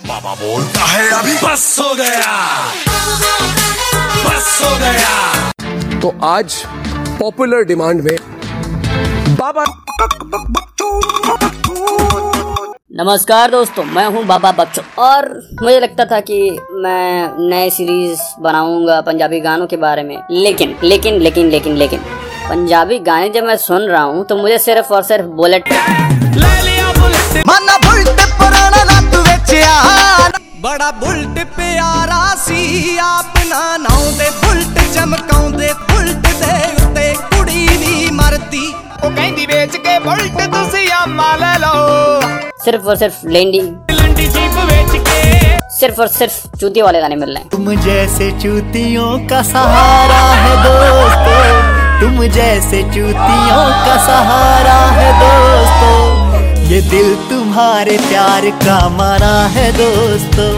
बाबा बोलता है अभी। बस हो गया। बस हो गया। तो आज पॉपुलर डिमांड में बाबा नमस्कार दोस्तों मैं हूँ बाबा बच्चू। और मुझे लगता था कि मैं नए सीरीज़ बनाऊँगा पंजाबी गानों के बारे में। लेकिन लेकिन लेकिन लेकिन लेकिन पंजाबी गाने जब मैं सुन रहा हूँ तो मुझे सिर्फ़ और सिर्फ़ बुलेट बुलेट ਲੱਤ ਵੇਚਿਆ ਬੜਾ ਬੁਲਟ ਪਿਆਰਾ ਸੀ ਆਪ ਨਾ ਨਾਉਂਦੇ ਬੁਲਟ ਚਮਕਾਉਂਦੇ ਬੁਲਟ ਦੇ ਉੱਤੇ ਕੁੜੀ ਨਹੀਂ ਮਰਦੀ ਉਹ ਕਹਿੰਦੀ ਵੇਚ ਕੇ ਬੁਲਟ ਤੁਸੀਂ ਆਮਾ ਲੈ ਲਓ सिर्फ और सिर्फ लेंडी ਲੰਡੀ ਜੀਪ ਵੇਚ ਕੇ सिर्फ और सिर्फ चूती वाले गाने मिल रहे हैं तुम जैसे चूतियों का सहारा है दोस्तों तुम जैसे चूतियों का सहारा है दोस्तों ये दिल तुम्हारे प्यार का मारा है दोस्तों।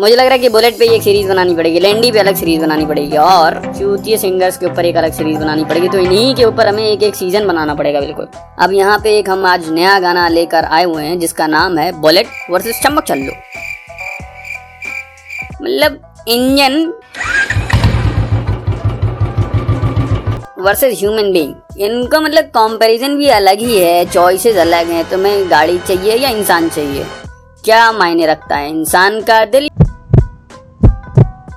मुझे लग रहा है कि बुलेट पे एक सीरीज़ बनानी पड़ेगी, लेंडी पे अलग सीरीज़ बनानी पड़ेगी, और चूतिया सिंगर्स के ऊपर एक अलग सीरीज़ बनानी पड़ेगी तो इन्हीं के ऊपर हमें एक एक सीज़न बनाना पड़ेगा, बिल्कुल। अब यहाँ पे एक हम आज नया गाना लेकर आए हुए हैं, जिसका नाम है बुलेट वर्सेस चमक चल्लो। मतलब इंजन वर्सेस ह्यूमन बीइंग। इनका मतलब कंपैरिजन भी अलग ही है चॉइसेस अलग हैं, तुम्हें गाड़ी चाहिए या इंसान चाहिए? क्या मायने रखता है? इंसान का दिल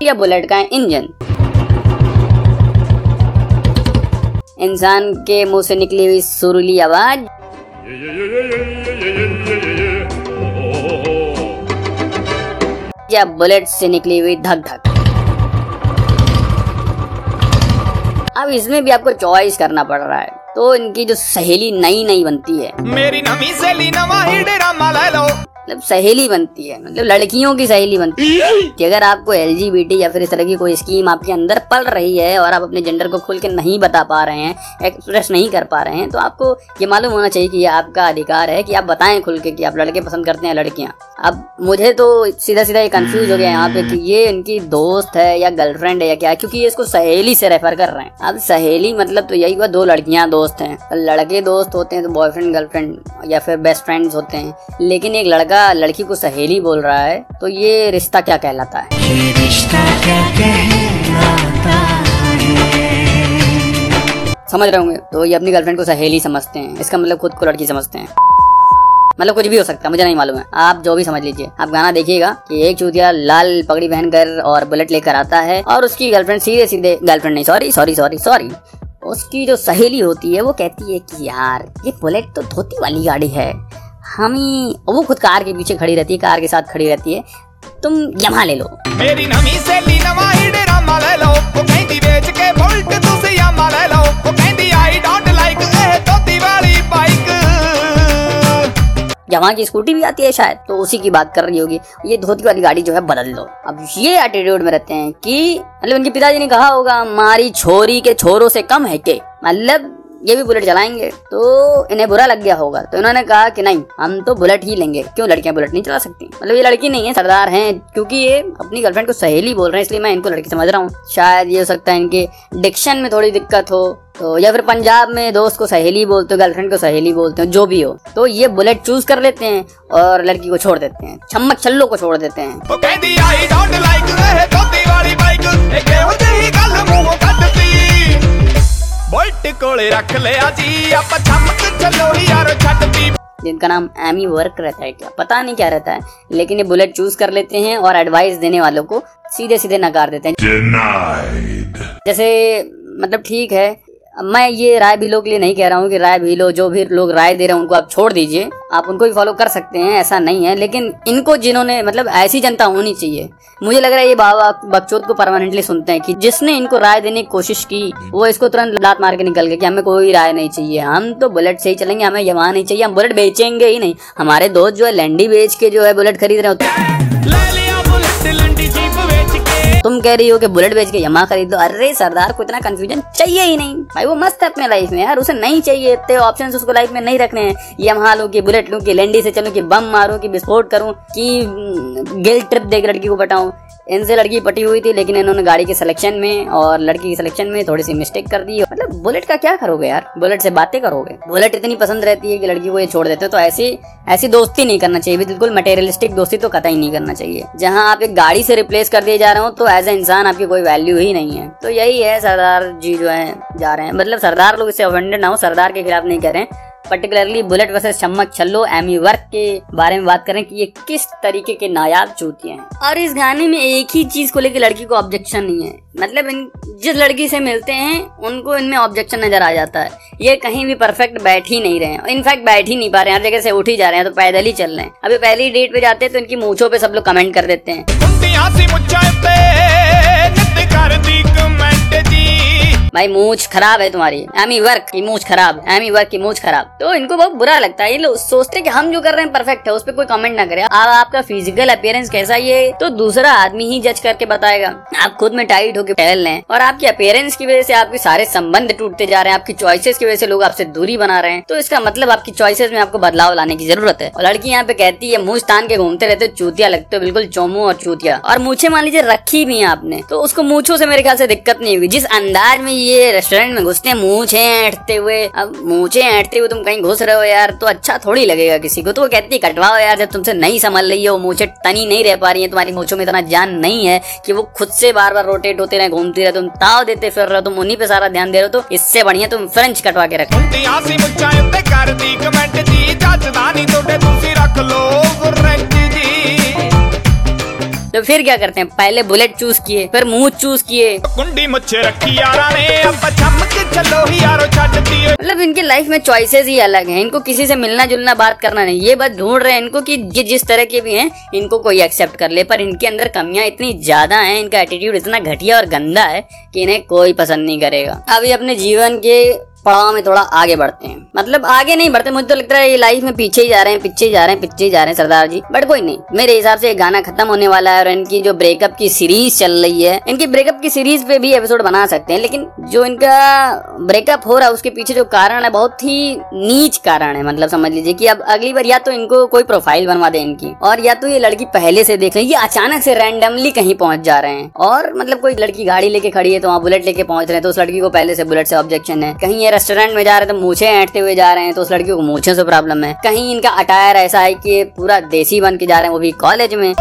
या बुलेट का इंजन? इंसान के मुँह से निकली हुई सुरीली आवाज़। या बुलेट से निकली हुई धक धक अब इसमें भी आपको चॉइस करना पड़ रहा है। तो इनकी जो सहेली नई नई बनती है। मेरी नवी सहेली मतलब सहेली बनती है। मतलब लड़कियों की सहेली बनती है। कि अगर आपको एलजीबीटी या फिर इस तरह की कोई स्कीम आपके अंदर पल रही है और आप अपने जेंडर को खुल के नहीं बता पा रहे हैं एक्सप्रेस नहीं कर पा रहे हैं तो आपको ये मालूम होना चाहिए कि ये आपका अधिकार है कि आप बताएँ खुल के कि आप लड़के पसंद करते हैं लड़कियाँ। अब मुझे तो सीधा सीधा ये कंफ्यूज हो गया यहाँ पे कि ये इनकी दोस्त है या गर्लफ्रेंड है या क्या क्योंकि ये इसको सहेली से रेफर कर रहे हैं। अब सहेली मतलब तो यही हुआ दो लड़कियाँ दोस्त हैं। लड़के दोस्त होते हैं तो बॉयफ्रेंड गर्लफ्रेंड या फिर बेस्ट फ्रेंड्स होते हैं। लेकिन एक लड़का लड़की को सहेली बोल रहा है तो ये रिश्ता क्या कहलाता है? समझ रहे होंगे तो ये अपनी गर्लफ्रेंड को सहेली समझते हैं। इसका मतलब खुद को लड़की समझते हैं। मतलब कुछ भी हो सकता है, मुझे नहीं मालूम है। आप जो भी समझ लीजिए। आप गाना देखिएगा कि एक चूतिया लाल पगड़ी पहनकर और बुलेट लेकर आता है और उसकी गर्लफ्रेंड सीधे सीधे गर्लफ्रेंड नहीं सॉरी सॉरी सॉरी सॉरी उसकी जो सहेली होती है, वो कहती है कि यार, ये बुलेट तो धोती वाली गाड़ी है। हम ही, वो खुद कार के पीछे खड़ी रहती है, कार के साथ खड़ी रहती है। तुम यमा ले लो। मेरी नमी से ले लो। बेच के बोल्ट तो तुसे यमा ले लो। आई वहाँ की स्कूटी भी आती है शायद तो उसी की बात कर रही होगी। ये धोती वाली गाड़ी जो है बदल दो अब ये एटीट्यूड में रहते हैं कि मतलब उनके पिताजी ने कहा होगा हमारी छोरी के छोरों से कम है के मतलब ये भी बुलेट चलाएँगे तो इन्हें बुरा लग गया होगा। तो इन्होंने कहा कि नहीं, हम तो बुलेट ही लेंगे। क्यों लड़कियाँ बुलेट नहीं चला सकती? मतलब ये लड़की नहीं है, सरदार हैं, क्योंकि ये अपनी गर्लफ्रेंड को सहेली बोल रहे हैं, इसलिए मैं इनको लड़की समझ रहा हूँ। शायद ये हो सकता है इनके डिक्शन में थोड़ी दिक्कत हो तो या फिर पंजाब में दोस्त को सहेली बोलते हो गर्लफ्रेंड को सहेली बोलते हो, जो भी हो। तो ये बुलेट चूज़ कर लेते हैं और लड़की को छोड़ देते हैं। छम्मक छल्लो को छोड़ देते हैं ਬੁਲਟ ਕੋਲੇ ਰੱਖ ਲਿਆ ਜੀ ਆਪਾਂ ਛਮਕ ਚੱਲੋ ਯਾਰ ਛੱਡਤੀ जिनका नाम एमी वर्क रहता है क्या पता नहीं क्या रहता है लेकिन ये बुलेट चूज कर लेते हैं और एडवाइस देने वालों को सीधे सीधे नकार देते हैं Denied. जैसे मतलब ठीक है अब मैं ये राय भी लोग लिए नहीं कह रहा हूँ कि राय भी लो, जो भी लोग राय दे रहे हैं, उनको आप छोड़ दीजिए। आप उनको भी फॉलो कर सकते हैं, ऐसा नहीं है। लेकिन इनको जिन्होंने मतलब ऐसी जनता होनी चाहिए। मुझे लग रहा है ये बाबा बकचोद को परमानेंटली सुनते हैं कि जिसने इनको राय देने की कोशिश की, वो इसको तुरंत लात मार के निकल गए कि हमें कोई राय नहीं चाहिए। हम तो बुलेट से ही चलेंगे, हमें यहाँ नहीं चाहिए, हम बुलेट बेचेंगे ही नहीं। हमारे दोस्त जो है, लैंडी बेच के जो है बुलेट खरीद रहे होते ਲੈ तुम कह रही हो कि बुलेट बेच के यमा खरीद दो अरे सरदार को इतना कंफ्यूजन चाहिए ही नहीं। भाई वो मस्त है अपने लाइफ में यार, उसे नहीं चाहिए। इतने ऑप्शन उसको लाइफ में नहीं रखने हैं। यमा लूँ की बुलेट लू, की लेंडी से चलूँ, की बम मारूँ, की विस्फोट करूँ, की गिल ट्रिप देख लड़की को बटाऊँ इनसे लड़की पटी हुई थी, लेकिन इन्होंने गाड़ी के सिलेक्शन में और लड़की के सिलेक्शन में थोड़ी सी मिस्टेक कर दी। मतलब बुलेट का क्या करोगे यार? बुलेट से बातें करोगे? बुलेट इतनी पसंद रहती है कि लड़की को ये छोड़ देते हो तो ऐसी ऐसी दोस्ती नहीं करना चाहिए। बिल्कुल मटेरियलिस्टिक दोस्ती तो कतई नहीं करना चाहिए। जहाँ आप एक गाड़ी से रिप्लेस कर दिए जा रहे हो तो एज ए इंसान आपकी कोई वैल्यू ही नहीं है। तो यही है सरदार जी जो है, जा रहे हैं। मतलब सरदार लोग इससे ऑफेंडेड ना हो, सरदार के खिलाफ नहीं कह रहे हैं। Particularly bullet versus Chammak Challo Amy work के बारे में बात करें कि ये किस तरीके के नायाब चूतिया हैं। और इस गाने में एक ही चीज़ को लेकर लड़की को ऑब्जेक्शन नहीं है। मतलब इन जिस लड़की से मिलते हैं उनको इनमें ऑब्जेक्शन नज़र आ जाता है। ये कहीं भी परफेक्ट बैठ ही नहीं रहे हैं। इनफैक्ट बैठ ही नहीं पा रहे हैं। हर जगह से उठ ही जा रहे हैं तो पैदल ही चल रहे हैं। अभी पहली डेट पे जाते हैं तो इनकी मूछों पे सब लोग कमेंट कर देते हैं। भाई, मूछ खराब है तुम्हारी। एमी वर्क की मूछ खराब एमी वर्क की मूछ खराब। तो इनको बहुत बुरा लगता है। ये लोग सोचते कि हम जो कर रहे हैं परफेक्ट है, उस पर कोई कमेंट ना करे। अब आपका फ़िज़िकल अपियरेंस कैसा ये? तो दूसरा आदमी ही जज करके बताएगा। आप खुद में टाइट होकर टहल हैं। और आपके अपियरेंस की वजह से आपके सारे संबंध टूटते जा रहे हैं। आपकी चॉइसेस की वजह से लोग आपसे दूरी बना रहे हैं। तो इसका मतलब आपकी चॉइसेस में आपको बदलाव लाने की ज़रूरत है। और लड़की यहाँ पे कहती है मुँह तान के घूमते रहते चूतिया लगते हो, बिल्कुल चोमू और चूतिया। और मूछे मान लीजिए रखी भी है आपने। तो उसको मूछो से मेरे ख्याल से दिक्कत नहीं हुई जिस अंदाज में ये रेस्टोरेंट में घुसते मूछे ऐंठते हुए। अब मुँचे ऐंठते हुए तुम कहीं घुस रहे हो यार तो अच्छा थोड़ी लगेगा किसी को। तो वो कहती कटवाओ यार, जब तुमसे नहीं संभल रही हो मुँचे तनी नहीं रह पा रही है, तुम्हारी मुँचों में इतना जान नहीं है कि वो खुद से बार बार रोटेट होते रहे, घूमती रहे, तुम ताव देते फिर रहे हो, तुम उन्हीं पे सारा ध्यान दे रहे हो तो इससे बढ़िया तुम फ्रेंच कटवा के रखो। रख लो तो फिर क्या करते हैं? पहले बुलेट चूज़ किए फिर मुँह चूज़ किए। कुंडी रखी चलो ही मतलब इनके लाइफ में चॉइसेस ही अलग हैं। इनको किसी से मिलना जुलना बात करना नहीं। ये बस ढूंढ रहे हैं इनको कि ये जिस तरह के भी हैं इनको कोई एक्सेप्ट कर ले। पर इनके अंदर कमियाँ इतनी ज़्यादा हैं इनका एटीट्यूड इतना घटिया और गंदा है कि इन्हें कोई पसंद नहीं करेगा। अभी अपने जीवन के पड़ाव में थोड़ा आगे बढ़ते हैं। मतलब आगे नहीं बढ़ते, मुझे तो लगता है ये लाइफ में पीछे ही जा रहे हैं, पीछे ही जा रहे हैं, पीछे ही जा रहे हैं सरदार जी। बट कोई नहीं, मेरे हिसाब से गाना खत्म होने वाला है और इनकी जो ब्रेकअप की सीरीज़ चल रही है, इनकी ब्रेकअप की सीरीज़ पे भी एपिसोड बना सकते हैं, लेकिन जो इनका ब्रेकअप हो रहा है, उसके पीछे जो कारण है, बहुत ही नीच कारण है। मतलब समझ लीजिए कि अब अगली बार या तो इनको कोई प्रोफ़ाइल बनवा दे इनकी, और या तो ये लड़की पहले से देख ये अचानक से रैंडमली कहीं पहुँच जा रहे हैं। और मतलब कोई लड़की गाड़ी लेके खड़ी है तो वहाँ बुलेट लेके पहुँच रहे हैं तो उस लड़की को पहले से बुलेट से ऑब्जेक्शन है। कहीं ये रेस्टोरेंट में जा रहे थे तो मूछे ऐंठते हुए जा रहे हैं तो उस लड़की को मूछे से प्रॉब्लम है। कहीं इनका अटायर ऐसा है की पूरा देसी बन के जा रहे हैं, वो भी कॉलेज में।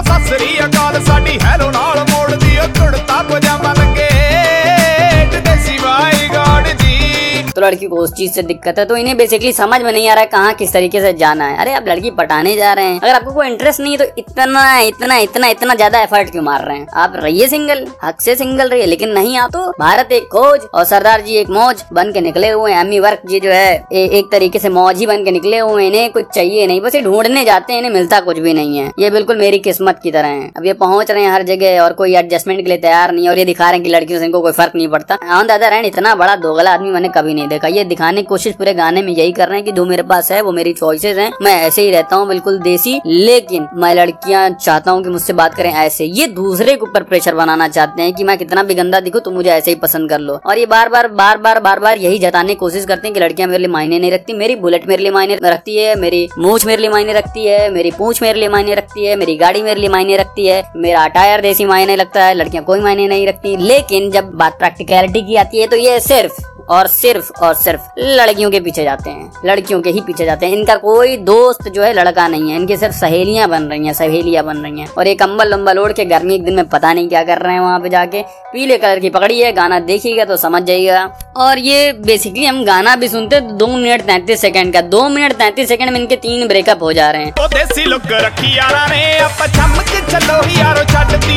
लड़की को उस चीज़ से दिक्कत है तो इन्हें बेसिकली समझ में नहीं आ रहा है कहाँ किस तरीके से जाना है। अरे आप लड़की पटाने जा रहे हैं। अगर आपको कोई इंटरेस्ट नहीं है तो इतना इतना इतना इतना ज़्यादा एफर्ट क्यों मार रहे हैं? आप रहिए सिंगल हक से सिंगल रहिए लेकिन नहीं आप तो भारत एक खोज और सरदार जी एक मौज बन के निकले हुए हैं। एमी वर्क जी जो है ए, एक तरीके से मौज ही बन के निकले हुए हैं। इन्हें कुछ चाहिए नहीं बस ये ढूँढने जाते हैं इन्हें मिलता कुछ भी नहीं है। ये बिल्कुल मेरी किस्मत की तरह है। अब ये पहुँच रहे हैं हर जगह और कोई एडजस्टमेंट के लिए तैयार नहीं और ये दिखा रहे हैं कि लड़कियों से इनको कोई फ़र्क नहीं पड़ता। ऑन द अदर हैंड इतना बड़ा दोगला आदमी मैंने कभी नहीं देखा, ये दिखाने की कोशिश पूरे गाने में यही कर रहे हैं कि जो मेरे पास है, वो मेरी चॉइसेस हैं। मैं ऐसे ही रहता हूँ, बिल्कुल देसी। लेकिन मैं लड़कियाँ चाहता हूँ कि मुझसे बात करें ऐसे। ये दूसरे के ऊपर प्रेशर बनाना चाहते हैं कि मैं कितना भी गंदा दिखूं तो मुझे ऐसे ही पसंद कर लो। और ये बार बार बार बार बार बार यही जताने की कोशिश करते हैं कि लड़कियाँ मेरे लिए मायने नहीं रखती। मेरी बुलेट मेरे लिए मायने रखती है, मेरी मूछ मेरे लिए मायने रखती है, मेरी पूछ मेरे लिए मायने रखती है, मेरी गाड़ी मेरे लिए मायने रखती है, मेरा टायर देसी मायने लगता है, लड़कियाँ कोई मायने नहीं रखती। लेकिन जब बात प्रैक्टिकलिटी की आती है तो ये सिर्फ़ और सिर्फ़ और सिर्फ़ लड़कियों के पीछे जाते हैं, लड़कियों के ही पीछे जाते हैं। इनका कोई दोस्त जो है लड़का नहीं है, इनकी सिर्फ़ सहेलियाँ बन रही हैं, सहेलियाँ बन रही हैं। और एक अम्बल लम्बल ओढ़ के गर्मी एक दिन में पता नहीं क्या कर रहे हैं वहाँ पे जाके, पीले कलर की पकड़ी है, गाना देखिएगा तो समझ जाइएगा। और ये बेसिकली हम गाना भी सुनते दो मिनट तैतीस सेकंड का। दो मिनट तैतीस सेकंड में इनके तीन ब्रेकअप हो जा रहे हैं। तो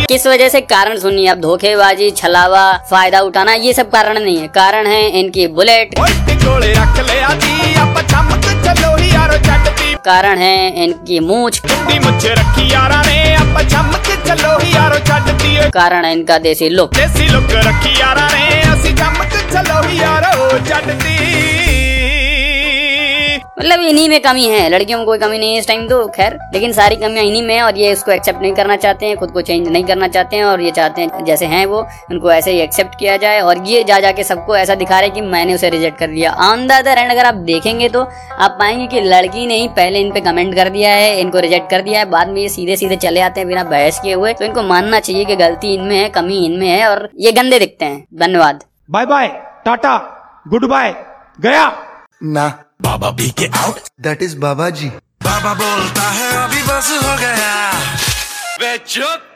किस वजह से? कारण सुनिए आप धोखेबाजी छलावा फ़ायदा उठाना ये सब कारण नहीं है। कारण है इनकी बुलेट। कारण है इनकी मूछ। कारण है इनका देसी लुक। देसी लुक रखी यारा ने चलो मतलब इन्हीं में कमी है। लड़कियों में कोई कमी नहीं है इस टाइम तो खैर, लेकिन सारी कमियाँ इन्हीं में और ये इसको एक्सेप्ट नहीं करना चाहते हैं, खुद को चेंज नहीं करना चाहते हैं और ये चाहते हैं जैसे हैं वो, उनको ऐसे ही एक्सेप्ट किया जाए और ये जा, जाके सबको ऐसा दिखा रहे कि मैंने उसे रिजेक्ट कर दिया। ऑन द अदर एंड अगर आप देखेंगे तो आप पाएँगे कि लड़की ने ही पहले इन पे कमेंट कर दिया है, इनको रिजेक्ट कर दिया है, बाद में ये सीधे सीधे चले आते हैं बिना बहस किए हुए। तो इनको मानना चाहिए कि गलती इनमें है, कमी इनमें है और ये गंदे दिखते हैं। धन्यवाद। Bye bye tata good bye गया ना। बाबा P K out that is बाबा जी बाबा बोलता है अभी बस हो गया। वे चुप।